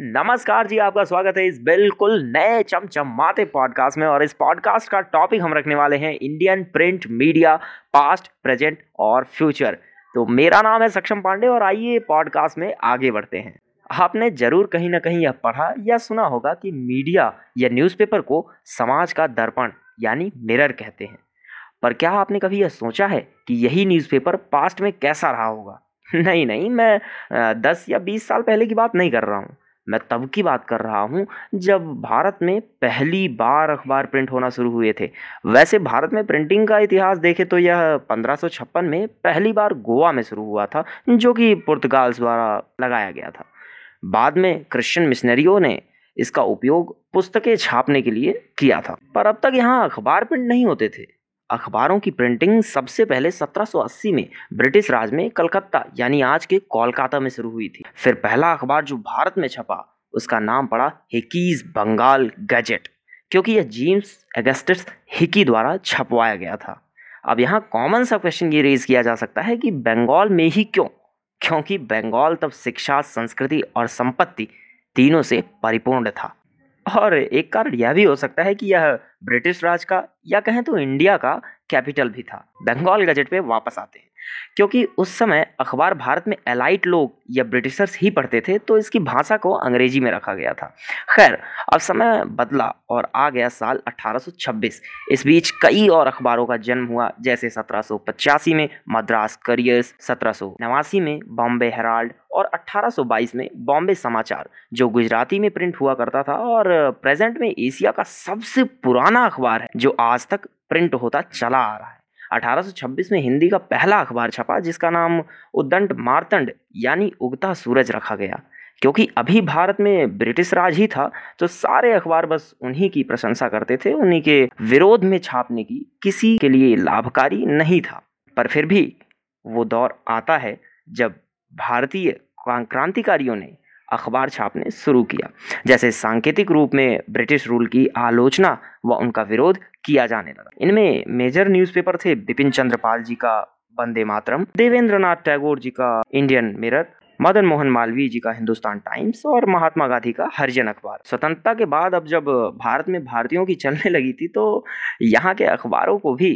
नमस्कार जी, आपका स्वागत है इस बिल्कुल नए चमचमाते पॉडकास्ट में और इस पॉडकास्ट का टॉपिक हम रखने वाले हैं Indian print media past present और फ्यूचर तो मेरा नाम है सक्षम पांडे और आइए पॉडकास्ट में आगे बढ़ते हैं। आपने ज़रूर कहीं ना कहीं यह पढ़ा या सुना होगा कि मीडिया या न्यूज़पेपर को समाज का दर्पण, यानी मिरर कहते हैं। पर क्या आपने कभी यह सोचा है कि यही न्यूज़पेपर पास्ट में कैसा रहा होगा? नहीं नहीं, मैं दस या बीस साल पहले की बात नहीं कर रहा हूँ। मैं तब की बात कर रहा हूँ जब भारत में पहली बार अखबार प्रिंट होना शुरू हुए थे। वैसे भारत में प्रिंटिंग का इतिहास देखें तो यह पंद्रह में पहली बार गोवा में शुरू हुआ था, जो कि पुर्तगाल द्वारा लगाया गया था। बाद में क्रिश्चियन मिशनरियों ने इसका उपयोग पुस्तकें छापने के लिए किया था। पर अब तक यहाँ अखबार प्रिंट नहीं होते थे। अखबारों की प्रिंटिंग सबसे पहले 1780 में ब्रिटिश राज में कलकत्ता, यानी आज के कोलकाता में शुरू हुई थी। फिर पहला अखबार जो भारत में छपा, उसका नाम पड़ा हिकीज बंगाल गैजेट क्योंकि यह जेम्स अगस्टस हिकी द्वारा छपवाया गया था। अब यहाँ कॉमन सा क्वेश्चन ये रेज किया जा सकता है कि बंगाल में ही क्यों? क्योंकि बंगाल तब शिक्षा, संस्कृति और संपत्ति तीनों से परिपूर्ण था। और एक कारण यह भी हो सकता है कि यह ब्रिटिश राज का या कहें तो इंडिया का कैपिटल भी था। बंगाल गजट पे वापस आते हैं। क्योंकि उस समय अखबार भारत में एलाइट लोग या ब्रिटिशर्स ही पढ़ते थे तो इसकी भाषा को अंग्रेज़ी में रखा गया था। खैर, अब समय बदला और आ गया साल 1826 इस बीच कई और अखबारों का जन्म हुआ, जैसे 1785 में मद्रास करियर्स, सत्रह सौ नवासी में बॉम्बे हेराल्ड और 1822 में बॉम्बे समाचार, जो गुजराती में प्रिंट हुआ करता था और प्रेजेंट में एशिया का सबसे पुराना अखबार है, जो आज तक प्रिंट होता चला आ रहा है। 1826 में हिंदी का पहला अखबार छपा, जिसका नाम उद्दंड मारतंड यानी उगता सूरज रखा गया। क्योंकि अभी भारत में ब्रिटिश राज ही था तो सारे अखबार बस उन्हीं की प्रशंसा करते थे, उन्हीं के विरोध में छापने की किसी के लिए लाभकारी नहीं था। पर फिर भी वो दौर आता है जब भारतीय क्रांतिकारियों ने अखबार छापने शुरू किया। जैसे सांकेतिक रूप में ब्रिटिश रूल की आलोचना व उनका विरोध किया जाने लगा। इनमें मेजर न्यूज़पेपर थे बिपिन चंद्रपाल जी का वंदे मातरम देवेंद्र नाथ टैगोर जी का इंडियन मिरर, मदन मोहन मालवीय जी का हिंदुस्तान टाइम्स और महात्मा गांधी का हरिजन अखबार। स्वतंत्रता के बाद अब जब भारत में भारतीयों की चलने लगी थी तो यहाँ के अखबारों को भी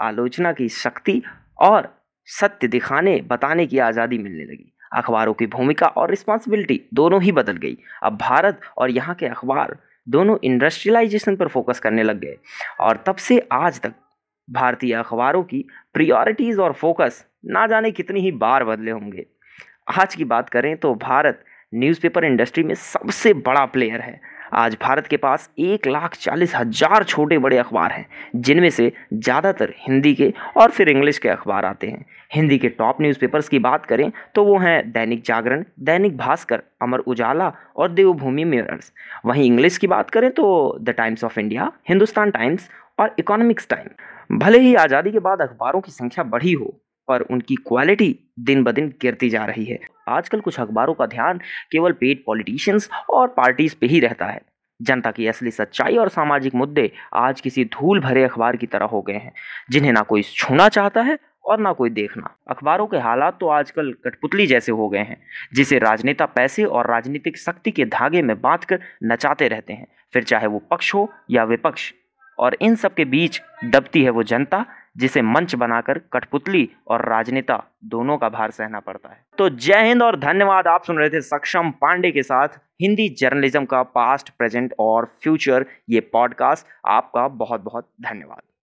आलोचना की शक्ति और सत्य दिखाने, बताने की आज़ादी मिलने लगी। अखबारों की भूमिका और रिस्पॉन्सिबिलिटी दोनों ही बदल गई। अब भारत और यहाँ के अखबार दोनों इंडस्ट्रियलाइजेशन पर फोकस करने लग गए और तब से आज तक भारतीय अखबारों की प्रियोरिटीज़ और फोकस ना जाने कितनी ही बार बदले होंगे। आज की बात करें तो भारत न्यूज़पेपर इंडस्ट्री में सबसे बड़ा प्लेयर है। आज भारत के पास एक लाख चालीस हज़ार छोटे बड़े अखबार हैं, जिनमें से ज़्यादातर हिंदी के और फिर इंग्लिश के अखबार आते हैं। हिंदी के टॉप न्यूज़पेपर्स की बात करें तो वो हैं दैनिक जागरण, दैनिक भास्कर, अमर उजाला और देवभूमि मिरर्स। वहीं इंग्लिश की बात करें तो the Times of India, Hindustan Times और इकोनॉमिक्स टाइम। भले ही आज़ादी के बाद अखबारों की संख्या बढ़ी हो पर उनकी क्वालिटी दिन ब दिन गिरती जा रही है। आजकल कुछ अखबारों का ध्यान केवल पेड पॉलिटिशियंस और पार्टीज़ पे ही रहता है। जनता की असली सच्चाई और सामाजिक मुद्दे आज किसी धूल भरे अखबार की तरह हो गए हैं, जिन्हें ना कोई छूना चाहता है और ना कोई देखना। अखबारों के हालात तो आजकल कठपुतली जैसे हो गए हैं, जिसे राजनेता पैसे और राजनीतिक शक्ति के धागे में बाँध कर नचाते रहते हैं, फिर चाहे वो पक्ष हो या विपक्ष। और इन सब के बीच दबती है वो जनता, जिसे मंच बनाकर कठपुतली और राजनेता दोनों का भार सहना पड़ता है। तो जय हिंद और धन्यवाद। आप सुन रहे थे सक्षम पांडे के साथ हिंदी जर्नलिज्म का पास्ट, प्रेजेंट और फ्यूचर ये पॉडकास्ट। आपका बहुत बहुत धन्यवाद।